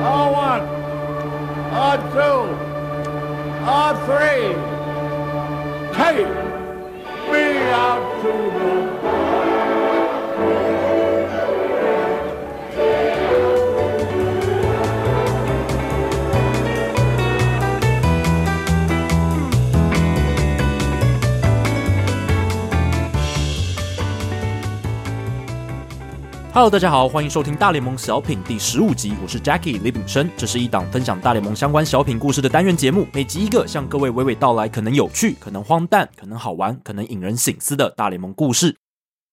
R1, R2, R3. Take me out to the Hello，大家好，欢迎收听大联盟小品第十五集，我是 Jackie 李炳生，这是一档分享大联盟相关小品故事的单元节目，每集一个，向各位娓娓道来，可能有趣，可能荒诞，可能好玩，可能引人省思的大联盟故事。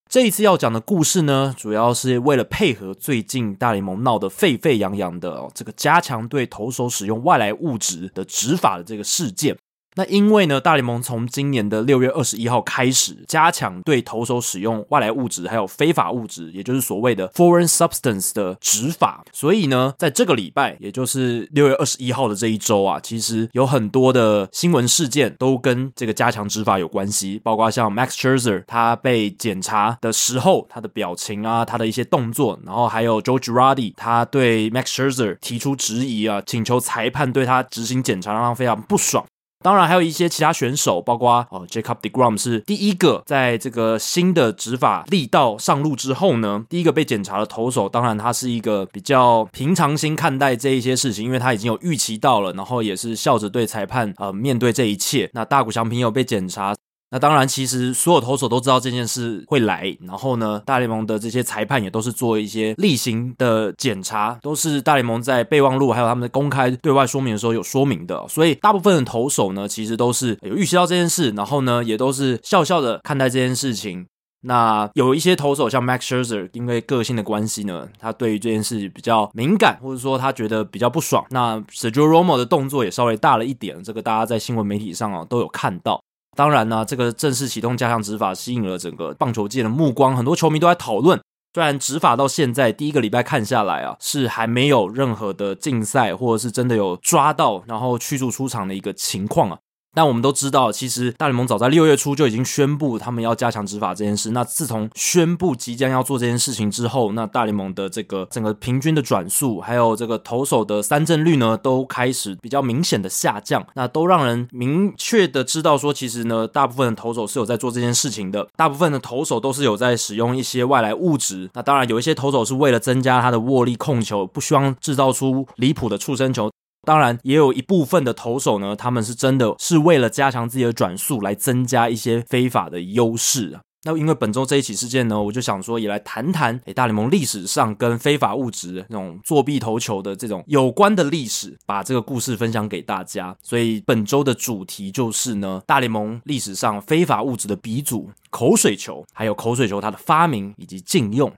这一次要讲的故事呢，主要是为了配合最近大联盟闹得沸沸扬扬的，这个加强对投手使用外来物质的执法的这个事件。那因为呢，大联盟从今年的六月二十一号开始加强对投手使用外来物质还有非法物质，也就是所谓的 foreign substance 的执法，所以呢，在这个礼拜，也就是六月二十一号的这一周啊，其实有很多的新闻事件都跟这个加强执法有关系，包括像 Max Scherzer 他被检查的时候，他的表情啊，他的一些动作，然后还有 Joe Girardi 他对 Max Scherzer 提出质疑啊，请求裁判对他执行检查，让他非常不爽。当然，还有一些其他选手，包括哦，Jacob deGrom 是第一个在这个新的执法力道上路之后呢，第一个被检查的投手。当然，他是一个比较平常心看待这一些事情，因为他已经有预期到了，然后也是笑着对裁判呃面对这一切。那大谷翔平有被检查。那当然，其实所有投手都知道这件事会来，然后呢，大联盟的这些裁判也都是做一些例行的检查，都是大联盟在备忘录还有他们的公开对外说明的时候有说明的，所以大部分的投手呢，其实都是有预期到这件事，然后呢，也都是笑笑的看待这件事情。那有一些投手像 Max Scherzer，因为个性的关系呢，他对于这件事比较敏感，或者说他觉得比较不爽。那 Sergio Romo 的动作也稍微大了一点，这个大家在新闻媒体上啊都有看到。当然呢，这个正式启动加强执法，吸引了整个棒球界的目光，很多球迷都在讨论。虽然执法到现在第一个礼拜看下来啊，是还没有任何的禁赛，或者是真的有抓到，然后驱逐出场的一个情况啊。但我们都知道，其实大联盟早在六月初就已经宣布他们要加强执法这件事。那自从宣布即将要做这件事情之后，那大联盟的这个整个平均的转速，还有这个投手的三振率呢，都开始比较明显的下降。那都让人明确的知道说，其实呢，大部分的投手是有在做这件事情的。大部分的投手都是有在使用一些外来物质。那当然，有一些投手是为了增加他的握力控球，不希望制造出离谱的触身球。当然，也有一部分的投手呢，他们是真的是为了加强自己的转速，来增加一些非法的优势啊。那因为本周这一起事件呢，我就想说也来谈谈，诶，大联盟历史上跟非法物质那种作弊投球的这种有关的历史，把这个故事分享给大家。所以本周的主题就是呢，大联盟历史上非法物质的鼻祖——口水球，还有口水球它的发明以及禁用。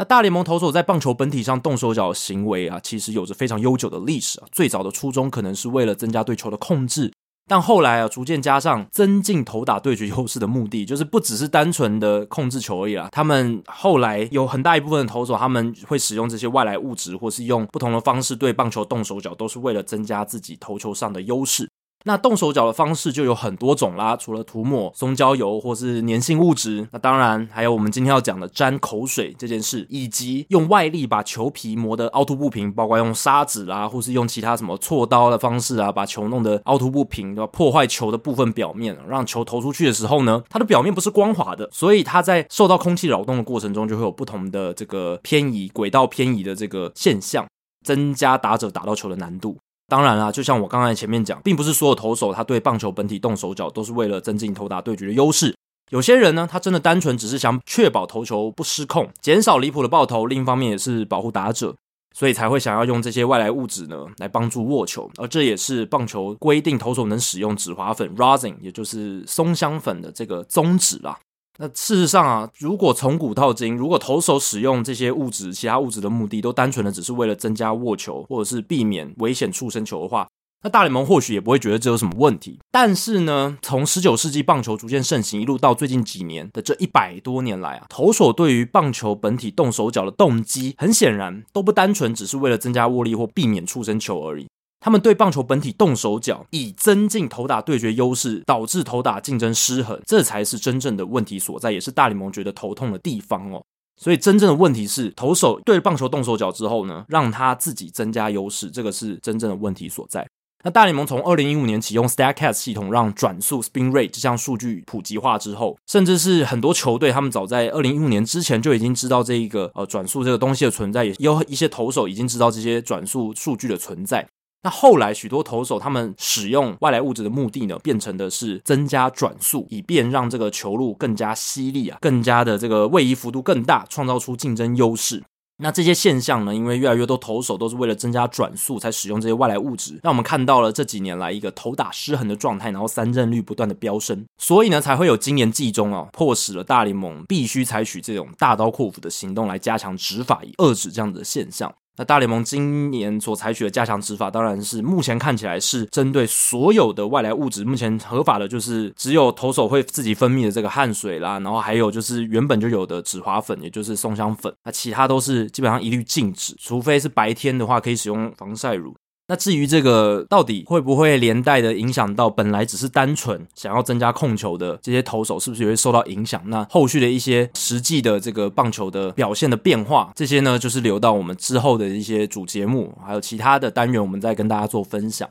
那大联盟投手在棒球本体上动手脚的行为啊，其实有着非常悠久的历史啊。最早的初衷可能是为了增加对球的控制，但后来啊，逐渐加上增进投打对决优势的目的，就是不只是单纯的控制球而已啦。他们后来有很大一部分的投手，他们会使用这些外来物质，或是用不同的方式对棒球动手脚，都是为了增加自己投球上的优势。那动手脚的方式就有很多种啦，除了涂抹松焦油或是粘性物质，那当然还有我们今天要讲的沾口水这件事，以及用外力把球皮磨得凹凸不平，包括用砂纸啦，或是用其他什么锉刀的方式啊，把球弄得凹凸不平，对吧？破坏球的部分表面，让球投出去的时候呢，它的表面不是光滑的，所以它在受到空气扰动的过程中，就会有不同的这个偏移轨道偏移的这个现象，增加打者打到球的难度。当然啦，就像我刚才前面讲，并不是所有投手他对棒球本体动手脚都是为了增进投打对决的优势。有些人呢，他真的单纯只是想确保投球不失控，减少离谱的爆头，另一方面也是保护打者，所以才会想要用这些外来物质呢来帮助握球。而这也是棒球规定投手能使用止滑粉 （rosin），也就是松香粉的这个宗旨啦。那事实上啊，如果从古到今，如果投手使用这些物质、其他物质的目的都单纯的只是为了增加握球，或者是避免危险触身球的话，那大联盟或许也不会觉得这有什么问题。但是呢，从十九世纪棒球逐渐盛行，一路到最近几年的这一百多年来啊，投手对于棒球本体动手脚的动机，很显然都不单纯只是为了增加握力或避免触身球而已。他们对棒球本体动手脚，以增进投打对决优势，导致投打竞争失衡，这才是真正的问题所在，也是大联盟觉得头痛的地方哦。所以真正的问题是，投手对棒球动手脚之后呢，让他自己增加优势，这个是真正的问题所在。那大联盟从二零一五年启用 Statcast 系统，让转速 Spin Rate 这项数据普及化之后，甚至是很多球队他们早在二零一五年之前就已经知道这一个呃转速这个东西的存在，也有一些投手已经知道这些转速数据的存在。那后来许多投手他们使用外来物质的目的呢，变成的是增加转速，以便让这个球路更加犀利啊，更加的这个位移幅度更大，创造出竞争优势。那这些现象呢，因为越来越多投手都是为了增加转速才使用这些外来物质，让我们看到了这几年来一个投打失衡的状态，然后三振率不断的飙升，所以呢才会有今年季中啊，迫使了大联盟必须采取这种大刀阔斧的行动来加强执法，以遏制这样子的现象。那大联盟今年所采取的加强执法，当然是目前看起来是针对所有的外来物质。目前合法的就是只有投手会自己分泌的这个汗水啦，然后还有就是原本就有的止滑粉，也就是松香粉。那其他都是基本上一律禁止，除非是白天的话可以使用防晒乳。那至于这个到底会不会连带的影响到本来只是单纯想要增加控球的这些投手，是不是也会受到影响？那后续的一些实际的这个棒球的表现的变化，这些呢，就是留到我们之后的一些主节目，还有其他的单元，我们再跟大家做分享。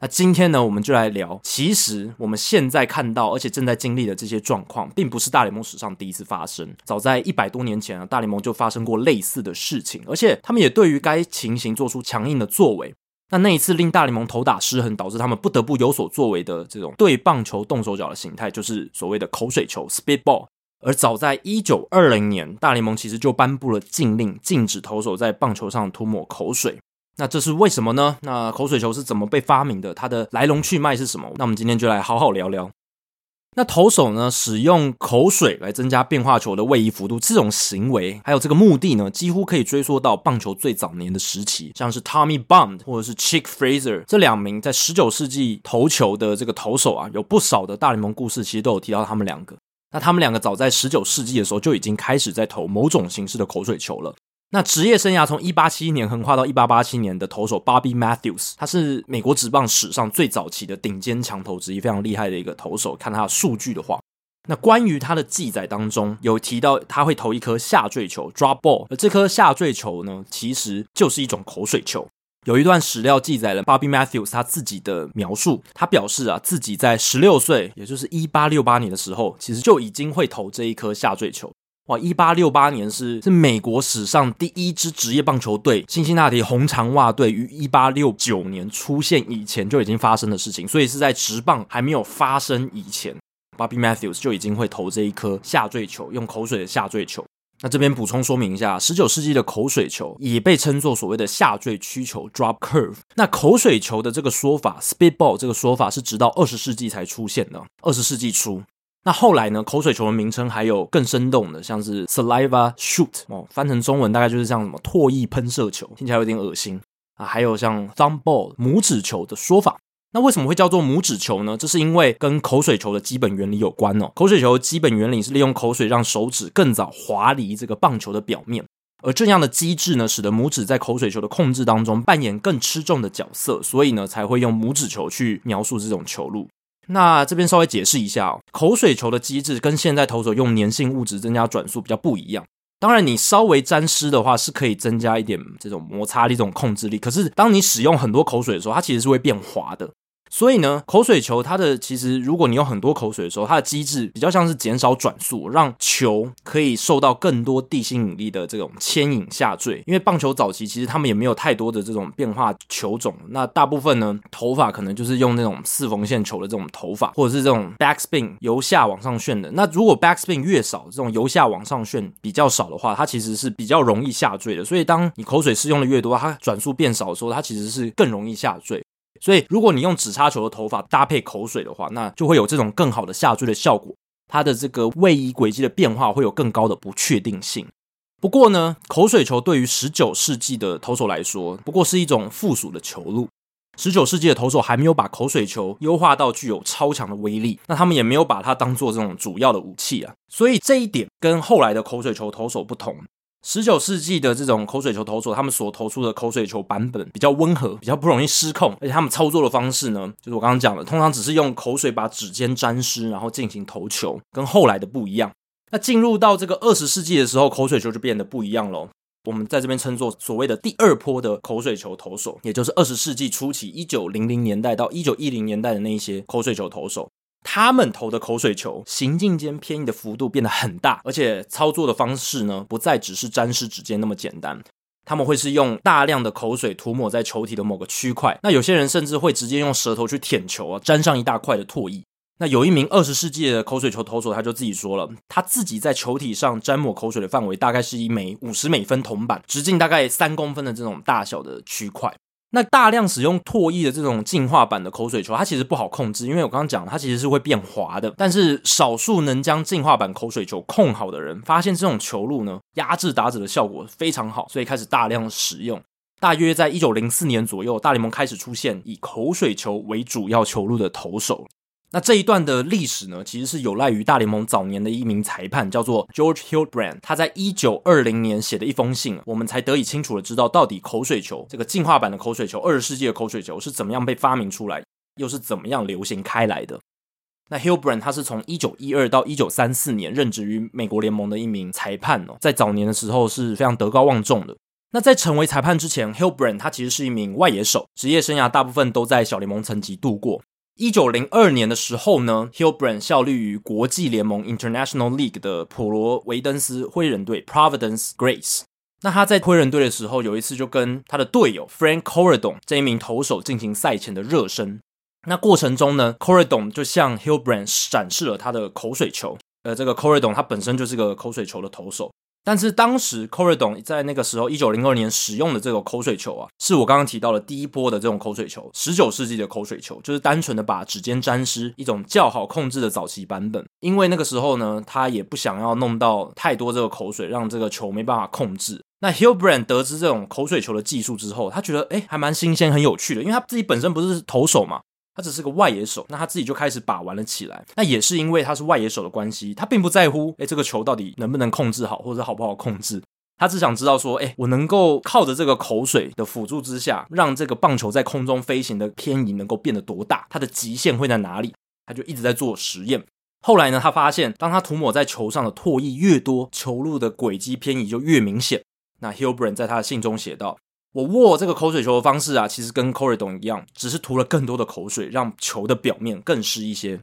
那今天呢，我们就来聊，其实我们现在看到而且正在经历的这些状况，并不是大联盟史上第一次发生。早在一百多年前啊，大联盟就发生过类似的事情，而且他们也对于该情形做出强硬的作为。那那一次令大联盟投打失衡，导致他们不得不有所作为的这种对棒球动手脚的形态，就是所谓的口水球 （spitball）。而早在一九二零年，大联盟其实就颁布了禁令，禁止投手在棒球上涂抹口水。那这是为什么呢？那口水球是怎么被发明的？它的来龙去脉是什么？那我们今天就来好好聊聊。那投手呢，使用口水来增加变化球的位移幅度，这种行为还有这个目的呢，几乎可以追溯到棒球最早年的时期，像是 Tommy Bond 或者是 Chick Fraser 这两名在十九世纪投球的这个投手啊，有不少的大联盟故事，其实都有提到他们两个。那他们两个早在十九世纪的时候就已经开始在投某种形式的口水球了。那职业生涯从一八七一年横跨到一八八七年的投手 Bobby Matthews，他是美国职棒史上最早期的顶尖强投之一，非常厉害的一个投手。看他的数据的话，那关于他的记载当中有提到他会投一颗下坠球 （drop ball），而这颗下坠球呢，其实就是一种口水球。有一段史料记载了 Bobby Matthews 他自己的描述，他表示啊，自己在十六岁，也就是一八六八年的时候，其实就已经会投这一颗下坠球。哇！一八六八年是是美国史上第一支职业棒球队——辛辛那提红长袜队于一八六九年出现以前就已经发生的事情，所以是在职棒还没有发生以前，Bobby Matthews 就已经会投这一颗下坠球，用口水的下坠球。那这边补充说明一下，十九世纪的口水球也被称作所谓的下坠曲球 （drop curve）。那口水球的这个说法 （spitball） 这个说法是直到二十世纪才出现的，二十世纪初。那后来呢？口水球的名称还有更生动的，像是 saliva shoot 哦，翻成中文大概就是像什么唾液喷射球，听起来有点恶心啊。还有像 thumb ball 拇指球的说法。那为什么会叫做拇指球呢？这是因为跟口水球的基本原理有关哦。口水球的基本原理是利用口水让手指更早滑离这个棒球的表面，而这样的机制呢，使得拇指在口水球的控制当中扮演更吃重的角色，所以呢，才会用拇指球去描述这种球路。那这边稍微解释一下哦，口水球的机制跟现在投手用粘性物质增加转速比较不一样。当然，你稍微沾湿的话是可以增加一点这种摩擦力、这种控制力。可是，当你使用很多口水的时候，它其实是会变滑的。所以呢，口水球它的其实，如果你有很多口水的时候，它的机制比较像是减少转速，让球可以受到更多地心引力的这种牵引下坠。因为棒球早期其实他们也没有太多的这种变化球种，那大部分呢头发可能就是用那种四缝线球的这种头发，或者是这种 backspin 由下往上旋的。那如果 backspin 越少，这种由下往上旋比较少的话，它其实是比较容易下坠的。所以当你口水施用的越多，它转速变少的时候，它其实是更容易下坠。所以，如果你用指叉球的投法搭配口水的话，那就会有这种更好的下坠的效果。它的这个位移轨迹的变化会有更高的不确定性。不过呢，口水球对于十九世纪的投手来说，不过是一种附属的球路。十九世纪的投手还没有把口水球优化到具有超强的威力，那他们也没有把它当做这种主要的武器啊。所以这一点跟后来的口水球投手不同。十九世纪的这种口水球投手，他们所投出的口水球版本比较温和，比较不容易失控，而且他们操作的方式呢，就是我刚刚讲的，通常只是用口水把指尖沾湿，然后进行投球，跟后来的不一样。那进入到这个二十世纪的时候，口水球就变得不一样喽。我们在这边称作所谓的第二波的口水球投手，也就是二十世纪初期一九零零年代到一九一零年代的那一些口水球投手，他们投的口水球行进间偏移的幅度变得很大，而且操作的方式呢，不再只是沾湿指尖那么简单。他们会是用大量的口水涂抹在球体的某个区块，那有些人甚至会直接用舌头去舔球啊，沾上一大块的唾液。那有一名二十世纪的口水球投手，他就自己说了，他自己在球体上沾抹口水的范围大概是一枚五十美分铜板，直径大概三公分的这种大小的区块。那大量使用唾液的这种进化版的口水球，它其实不好控制，因为我刚刚讲，它其实是会变滑的。但是少数能将进化版口水球控好的人，发现这种球路呢，压制打者的效果非常好，所以开始大量使用。大约在一九零四年左右，大联盟开始出现以口水球为主要球路的投手。那这一段的历史呢，其实是有赖于大联盟早年的一名裁判，叫做 George Hildbrand。他在一九二零年写的一封信，我们才得以清楚的知道到底口水球这个进化版的口水球，二十世纪的口水球是怎么样被发明出来，又是怎么样流行开来的。那 Hillbrand 他是从一九一二到一九三四年任职于美国联盟的一名裁判哦，在早年的时候是非常德高望重的。那在成为裁判之前，Hillbrand 他其实是一名外野手，职业生涯大部分都在小联盟层级度过。一九零二年的时候呢，Hillbrand 效力于国际联盟 International League 的普罗维登斯灰人队 Providence Grays。那他在灰人队的时候，有一次就跟他的队友 Frank Corradon 这一名投手进行赛前的热身。那过程中呢，Corradon 就向 Hillbrand 展示了他的口水球。呃，这个 Corradon 他本身就是个口水球的投手。但是当时 Corradon 在那个时候，一九零二年使用的这个口水球啊，是我刚刚提到的第一波的这种口水球，十九世纪的口水球，就是单纯的把指尖沾湿，一种较好控制的早期版本。因为那个时候呢，他也不想要弄到太多这个口水，让这个球没办法控制。那 Hillbrand 得知这种口水球的技术之后，他觉得诶还蛮新鲜，很有趣的，因为他自己本身不是投手嘛。他只是个外野手，那他自己就开始把玩了起来。那也是因为他是外野手的关系，他并不在乎，诶，这个球到底能不能控制好，或者好不好控制。他只想知道说，诶，我能够靠着这个口水的辅助之下，让这个棒球在空中飞行的偏移能够变得多大，它的极限会在哪里？他就一直在做实验。后来呢，他发现，当他涂抹在球上的唾液越多，球路的轨迹偏移就越明显。那 Hildbrand 在他的信中写道。我握这个口水球的方式啊，其实跟 corrydon 一样，只是涂了更多的口水，让球的表面更湿一些。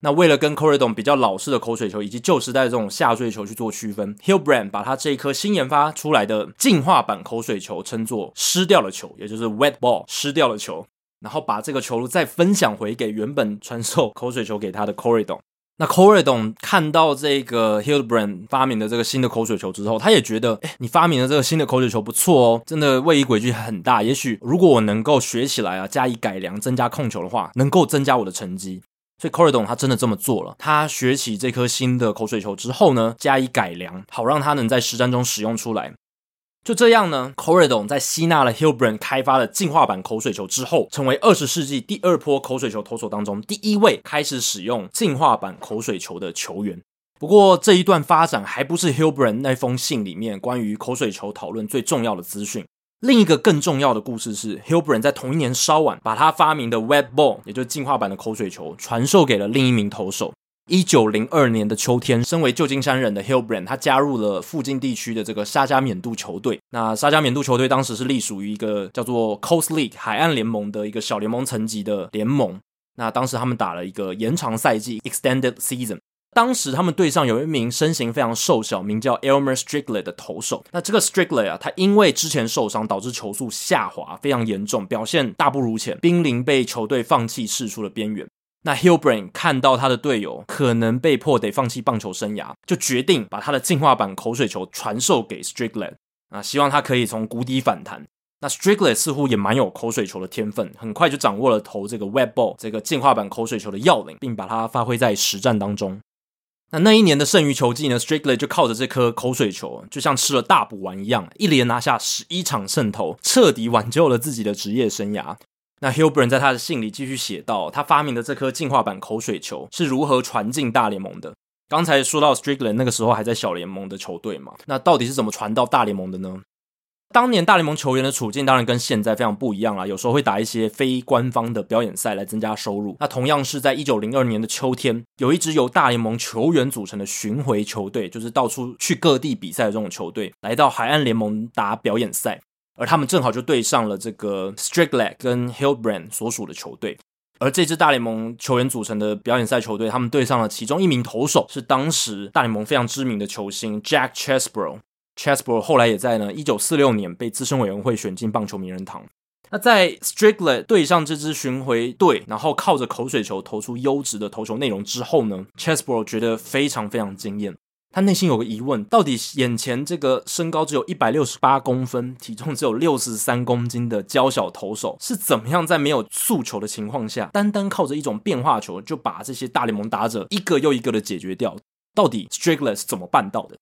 那为了跟 corrydon 比较老式的口水球以及旧时代的这种下坠球去做区分 Hillbrand 把他这一颗新研发出来的进化版口水球称作“湿掉的球”，也就是 wet ball，湿掉的球。然后把这个球路再分享回给原本传授口水球给他的 corrydon。那 Corradon 看到这个 Hildbrand 发明的这个新的口水球之后，他也觉得，哎，你发明的这个新的口水球不错哦，真的位移轨迹很大。也许如果我能够学起来啊，加以改良，增加控球的话，能够增加我的成绩。所以 Corradon 他真的这么做了。他学起这颗新的口水球之后呢，加以改良，好让他能在实战中使用出来。就这样呢 c o r i d o n 在吸纳了 Hildbrand 开发的进化版口水球之后，成为二十世纪第二波口水球投手当中第一位开始使用进化版口水球的球员。不过这一段发展还不是 Hildbrand 那封信里面关于口水球讨论最重要的资讯。另一个更重要的故事是，Hildbrand 在同一年稍晚把他发明的 Web Ball，也就是进化版的口水球，传授给了另一名投手。一九零二年的秋天，身为旧金山人的 Hillbrand，他加入了附近地区的这个沙加缅度球队。那沙加缅度球队当时是隶属于一个叫做 Coast League 海岸联盟的一个小联盟层级的联盟。那当时他们打了一个延长赛季 （Extended Season）。当时他们队上有一名身形非常瘦小、名叫 Elmer Strickler 的投手。那这个 Strickler 啊，他因为之前受伤导致球速下滑非常严重，表现大不如前，濒临被球队放弃释出的边缘。那 hillbrand 看到他的队友可能被迫得放弃棒球生涯，就决定把他的进化版口水球传授给 Stricklett 啊，希望他可以从谷底反弹。那 Stricklett 似乎也蛮有口水球的天分，很快就掌握了投这个 Web Ball 这个进化版口水球的要领，并把它发挥在实战当中。那那一年的剩余球季呢，Stricklett 就靠着这颗口水球，就像吃了大补丸一样，一连拿下十一场胜投，彻底挽救了自己的职业生涯。那 Hildbrand 在他的信里继续写道，他发明的这颗进化版口水球是如何传进大联盟的。刚才说到 Strickland 那个时候还在小联盟的球队嘛，那到底是怎么传到大联盟的呢？当年大联盟球员的处境当然跟现在非常不一样啦，有时候会打一些非官方的表演赛来增加收入。那同样是在一九零二年的秋天，有一支由大联盟球员组成的巡回球队，就是到处去各地比赛的这种球队，来到海岸联盟打表演赛，而他们正好就对上了这个 Stricklett 跟 Hillbrand 所属的球队。而这支大联盟球员组成的表演赛球队，他们对上了其中一名投手，是当时大联盟非常知名的球星 Jack Chesbro。Chesbro 后来也在呢，一九四六年被资深委员会选进棒球名人堂。那在 Stricklett 对上这支巡回队，然后靠着口水球投出优质的投球内容之后呢，Chesbro 觉得非常非常惊艳。他内心有个疑问：到底眼前这个身高只有一百六十八公分、体重只有六十三公斤的娇小投手，是怎么样在没有速球的情况下，单单靠着一种变化球就把这些大联盟打者一个又一个的解决掉？到底 Strickler 是怎么办到的？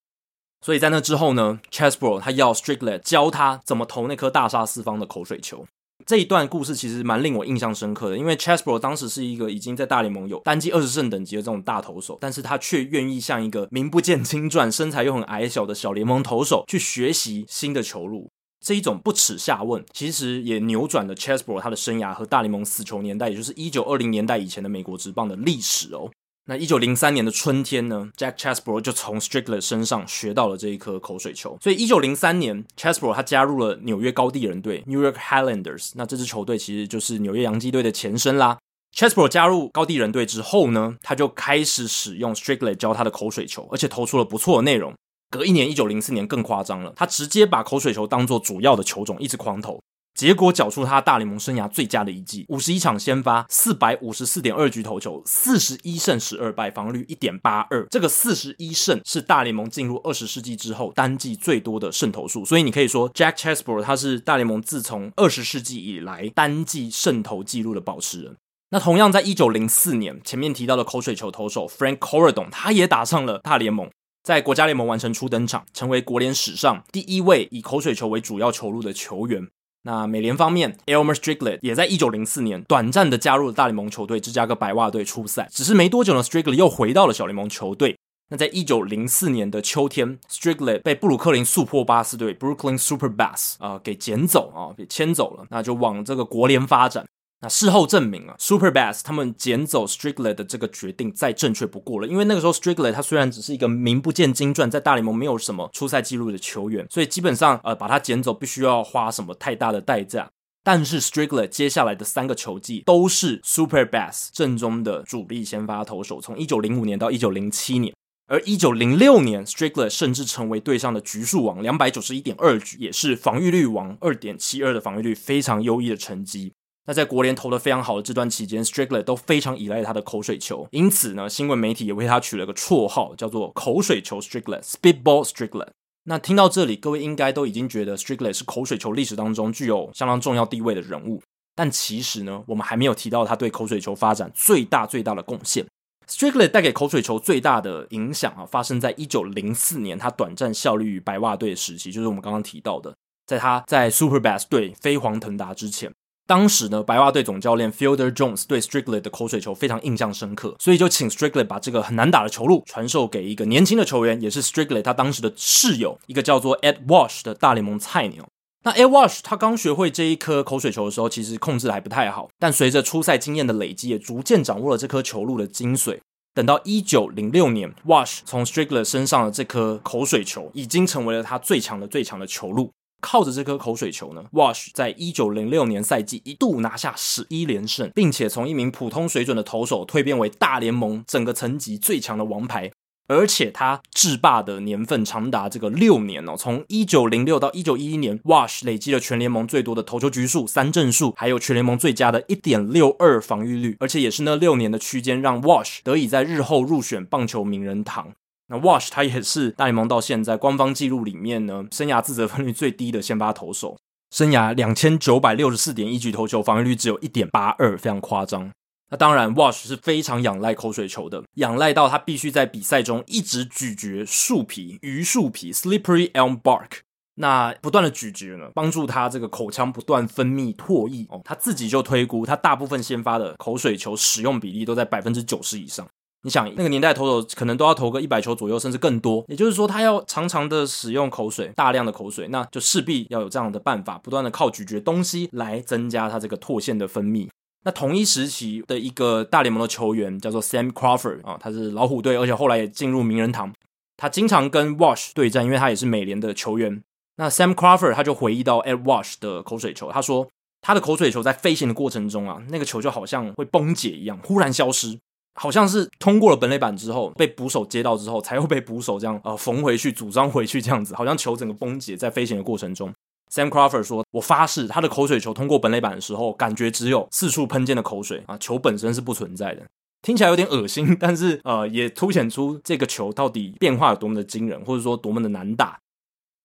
所以在那之后呢，Chesbro 他要 Strickler 教他怎么投那颗大杀四方的口水球。这一段故事其实蛮令我印象深刻的，因为 Chesbro 当时是一个已经在大联盟有单季二十胜等级的这种大投手，但是他却愿意向一个名不见经传、身材又很矮小的小联盟投手去学习新的球路。这一种不耻下问，其实也扭转了 Chesbro 他的生涯和大联盟死球年代，也就是一九二零年代以前的美国职棒的历史哦。那一九零三年的春天呢，Jack Chesbro 就从 Strickler 身上学到了这一颗口水球。所以一九零三年，Chesbro 他加入了纽约高地人队 （New York Highlanders）。那这支球队其实就是纽约洋基队的前身啦。Chesbro 加入高地人队之后呢，他就开始使用 Strickler 教他的口水球，而且投出了不错的内容。隔一年，一九零四年更夸张了，他直接把口水球当做主要的球种，一直狂投。结果缴出他大联盟生涯最佳的一季，五十一场先发，四百五十四点二局投球，四十一胜十二败，防率一点八二。这个四十一胜是大联盟进入二十世纪之后单季最多的胜投数，所以你可以说 Jack Chesbro 他是大联盟自从二十世纪以来单季胜投纪录的保持人。那同样在一九零四年，前面提到的口水球投手 Frank Corradon 他也打上了大联盟，在国家联盟完成初登场，成为国联史上第一位以口水球为主要球路的球员。那美联方面，Elmer Strickland 也在一九零四年短暂的加入了大联盟球队芝加哥白袜队出赛，只是没多久呢，Strickland 又回到了小联盟球队。那在一九零四年的秋天，Strickland 被布鲁克林速破巴斯队 （Brooklyn Super Bass） 啊、给捡走啊，给牵走了，那就往这个国联发展。那事后证明啊，Super Bass 他们捡走 Striglet 的这个决定再正确不过了。因为那个时候 Striglet 他虽然只是一个名不见经传，在大联盟没有什么出赛记录的球员，所以基本上呃把他捡走必须要花什么太大的代价。但是 Striglet 接下来的三个球季都是 Super Bass 正中的主力先发投手，从一九零五年到一九零七年，而一九零六年 Striglet 甚至成为队上的局数王，两百九十一点二局，也是防御率王，二点七二的防御率，非常优异的成绩。那在国联投的非常好的这段期间，Striglet 都非常依赖他的口水球，因此呢，新闻媒体也为他取了个绰号，叫做“口水球 Striglet”（Spitball Striglet）。那听到这里，各位应该都已经觉得 Striglet 是口水球历史当中具有相当重要地位的人物，但其实呢，我们还没有提到他对口水球发展最大最大的贡献。Striglet 带给口水球最大的影响啊，发生在一九零四年他短暂效力于白袜队的时期，就是我们刚刚提到的，在他在 Super Bass 队飞黄腾达之前。当时呢，白袜队总教练 Fielder Jones 对 Striglet 的口水球非常印象深刻，所以就请 Striglet 把这个很难打的球路传授给一个年轻的球员，也是 Striglet 他当时的室友，一个叫做 Ed Wash 的大联盟菜鸟。那 Ed Wash 他刚学会这一颗口水球的时候，其实控制还不太好，但随着初赛经验的累积，也逐渐掌握了这颗球路的精髓。等到一九零六年，Wash 从 Striglet 身上的这颗口水球，已经成为了他最强的最强的球路。靠着这颗口水球呢，Wash 在一九零六年赛季一度拿下十一连胜，并且从一名普通水准的投手蜕变为大联盟整个层级最强的王牌，而且他制霸的年份长达这个六年哦，从一九零六到一九一一年，Wash 累积了全联盟最多的投球局数、三振数，还有全联盟最佳的一点六二防御率，而且也是那六年的区间让 Wash 得以在日后入选棒球名人堂。那 Wash 他也是大联盟到现在官方记录里面呢，生涯自责分率最低的先发投手，生涯两千九百六十四点一局投球，防御率只有一点八二，非常夸张。那当然，Wash 是非常仰赖口水球的，仰赖到他必须在比赛中一直咀嚼树皮、榆树皮 （slippery elm bark），那不断的咀嚼呢，帮助他这个口腔不断分泌唾液哦。他自己就推估，他大部分先发的口水球使用比例都在百分之九十以上。你想那个年代投手可能都要投个一百球左右，甚至更多。也就是说，他要常常的使用口水，大量的口水，那就势必要有这样的办法，不断的靠咀嚼东西来增加他这个唾腺的分泌。那同一时期的一个大联盟的球员叫做 Sam Crawford 啊，他是老虎队，而且后来也进入名人堂。他经常跟 Wash 对战，因为他也是美联的球员。那 Sam Crawford 他就回忆到 Ed Wash 的口水球，他说他的口水球在飞行的过程中啊，那个球就好像会崩解一样，忽然消失。好像是通过了本垒板之后，被捕手接到之后，才会被捕手这样呃缝回去、组装回去这样子，好像球整个崩解在飞行的过程中。Sam Crawford 说：“我发誓，他的口水球通过本垒板的时候，感觉只有四处喷溅的口水啊，球本身是不存在的。听起来有点恶心，但是呃，也凸显出这个球到底变化有多么的惊人，或者说多么的难打。”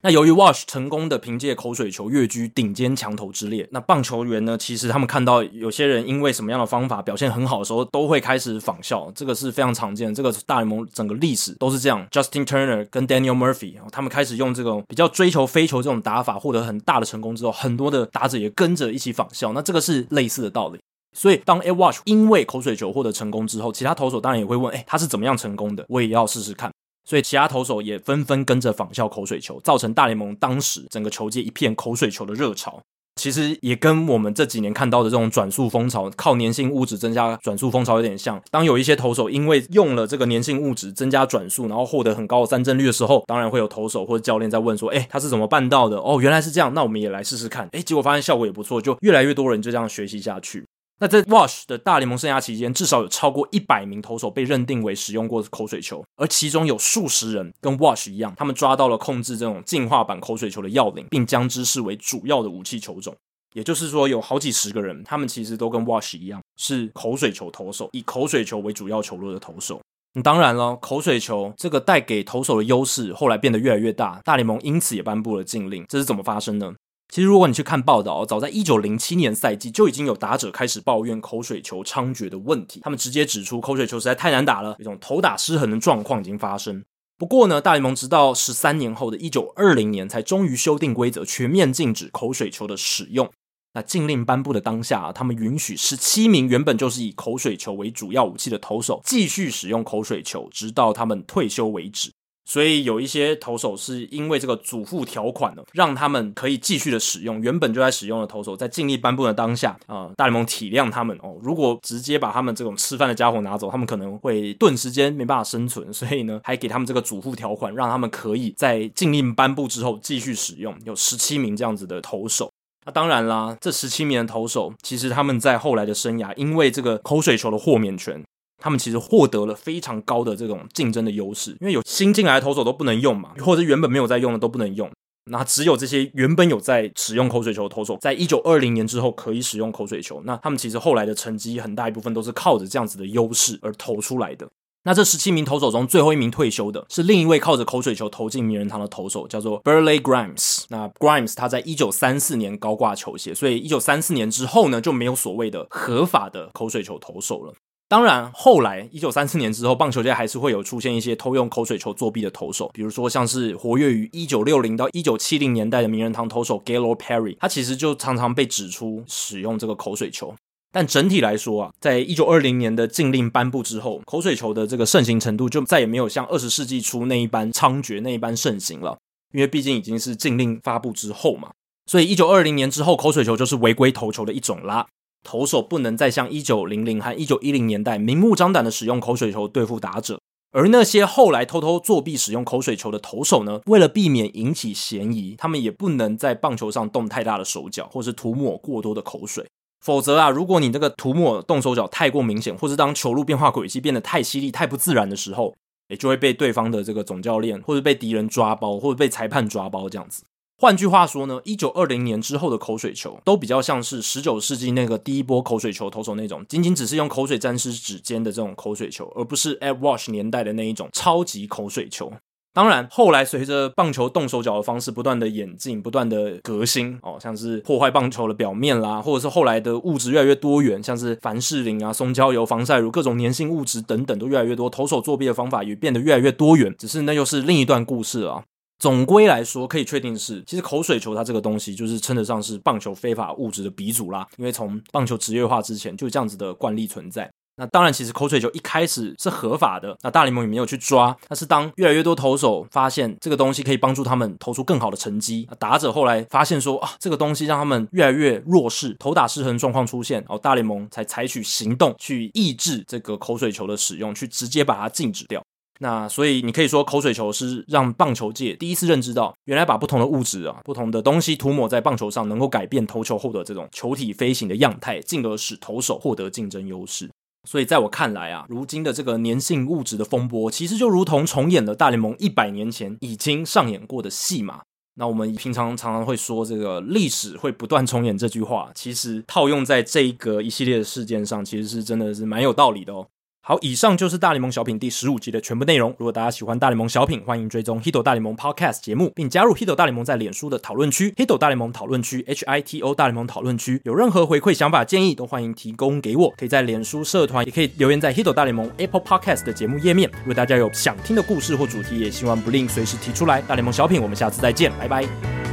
那由于 Wash 成功的凭借口水球跃居顶尖强投之列，那棒球员呢，其实他们看到有些人因为什么样的方法表现很好的时候，都会开始仿效，这个是非常常见。这个大联盟整个历史都是这样。Justin Turner 跟 Daniel Murphy，他们开始用这种比较追求飞球这种打法，获得很大的成功之后，很多的打者也跟着一起仿效。那这个是类似的道理。所以当 A Wash 因为口水球获得成功之后，其他投手当然也会问：哎，他是怎么样成功的？我也要试试看。所以其他投手也纷纷跟着仿效口水球，造成大联盟当时整个球界一片口水球的热潮。其实也跟我们这几年看到的这种转速风潮，靠粘性物质增加转速风潮有点像。当有一些投手因为用了这个粘性物质增加转速，然后获得很高的三振率的时候，当然会有投手或者教练在问说：“诶，他是怎么办到的？”哦，原来是这样，那我们也来试试看。诶，结果发现效果也不错，就越来越多人就这样学习下去。那在 Wash 的大联盟生涯期间，至少有超过一百名投手被认定为使用过口水球，而其中有数十人跟 Wash 一样，他们抓到了控制这种进化版口水球的要领，并将之视为主要的武器球种。也就是说，有好几十个人，他们其实都跟 Wash 一样，是口水球投手，以口水球为主要球路的投手。当然了，口水球这个带给投手的优势，后来变得越来越大，大联盟因此也颁布了禁令。这是怎么发生呢？其实，如果你去看报道，早在一九零七年赛季就已经有打者开始抱怨口水球猖獗的问题。他们直接指出，口水球实在太难打了，一种投打失衡的状况已经发生。不过呢，大联盟直到十三年后的一九二零年才终于修订规则，全面禁止口水球的使用。那禁令颁布的当下，他们允许十七名原本就是以口水球为主要武器的投手继续使用口水球，直到他们退休为止。所以有一些投手是因为这个祖父条款呢，让他们可以继续的使用原本就在使用的投手，在禁令颁布的当下啊、呃，大联盟体谅他们哦，如果直接把他们这种吃饭的家伙拿走，他们可能会顿时间没办法生存，所以呢，还给他们这个祖父条款，让他们可以在禁令颁布之后继续使用。有十七名这样子的投手，那当然啦，这十七名的投手其实他们在后来的生涯，因为这个口水球的豁免权。他们其实获得了非常高的这种竞争的优势，因为有新进来的投手都不能用嘛，或者原本没有在用的都不能用，那只有这些原本有在使用口水球的投手，在一九二零年之后可以使用口水球。那他们其实后来的成绩很大一部分都是靠着这样子的优势而投出来的。那这十七名投手中最后一名退休的是另一位靠着口水球投进名人堂的投手，叫做 Burley Grimes。那 Grimes 他在一九三四年高挂球鞋，所以一九三四年之后呢，就没有所谓的合法的口水球投手了。当然，后来一九三四年之后，棒球界还是会有出现一些偷用口水球作弊的投手，比如说像是活跃于一九六零到一九七零年代的名人堂投手 Gaylord Perry，他其实就常常被指出使用这个口水球。但整体来说啊，在一九二零年的禁令颁布之后，口水球的这个盛行程度就再也没有像二十世纪初那一般猖獗、那一般盛行了，因为毕竟已经是禁令发布之后嘛。所以一九二零年之后，口水球就是违规投球的一种啦。投手不能再像一九零零和一九一零年代明目张胆的使用口水球对付打者，而那些后来偷偷作弊使用口水球的投手呢，为了避免引起嫌疑，他们也不能在棒球上动太大的手脚，或是涂抹过多的口水。否则啊，如果你这个涂抹动手脚太过明显，或是当球路变化轨迹变得太犀利、太不自然的时候，也就会被对方的这个总教练，或者被敌人抓包，或者被裁判抓包这样子。换句话说呢，一九二零年之后的口水球都比较像是十九世纪那个第一波口水球投手那种，仅仅只是用口水沾湿指尖的这种口水球，而不是 Ed Wash 年代的那一种超级口水球。当然，后来随着棒球动手脚的方式不断的演进、不断的革新，哦，像是破坏棒球的表面啦，或者是后来的物质越来越多元，像是凡士林啊、松焦油、防晒乳、各种粘性物质等等都越来越多，投手作弊的方法也变得越来越多元。只是那又是另一段故事啊。总归来说，可以确定的是，其实口水球它这个东西就是称得上是棒球非法物质的鼻祖啦。因为从棒球职业化之前就这样子的惯例存在。那当然，其实口水球一开始是合法的，那大联盟也没有去抓。但是当越来越多投手发现这个东西可以帮助他们投出更好的成绩，打者后来发现说啊，这个东西让他们越来越弱势，投打失衡状况出现，然后大联盟才采取行动去抑制这个口水球的使用，去直接把它禁止掉。那所以你可以说口水球是让棒球界第一次认知到，原来把不同的物质啊、不同的东西涂抹在棒球上，能够改变投球后的这种球体飞行的样态，进而使投手获得竞争优势。所以在我看来啊，如今的这个粘性物质的风波，其实就如同重演了大联盟一百年前已经上演过的戏码。那我们平常常常会说这个历史会不断重演这句话，其实套用在这一个一系列的事件上，其实是真的是蛮有道理的哦。好，以上就是大联盟小品第十五集的全部内容。如果大家喜欢大联盟小品，欢迎追踪 Hito 大联盟 Podcast 节目，并加入 Hito 大联盟在脸书的讨论区 Hito 大联盟讨论区 H I T O 大联盟讨论区。有任何回馈、想法、建议，都欢迎提供给我。可以在脸书社团，也可以留言在 Hito 大联盟 Apple Podcast 的节目页面。如果大家有想听的故事或主题，也希望不吝随时提出来。大联盟小品，我们下次再见，拜拜。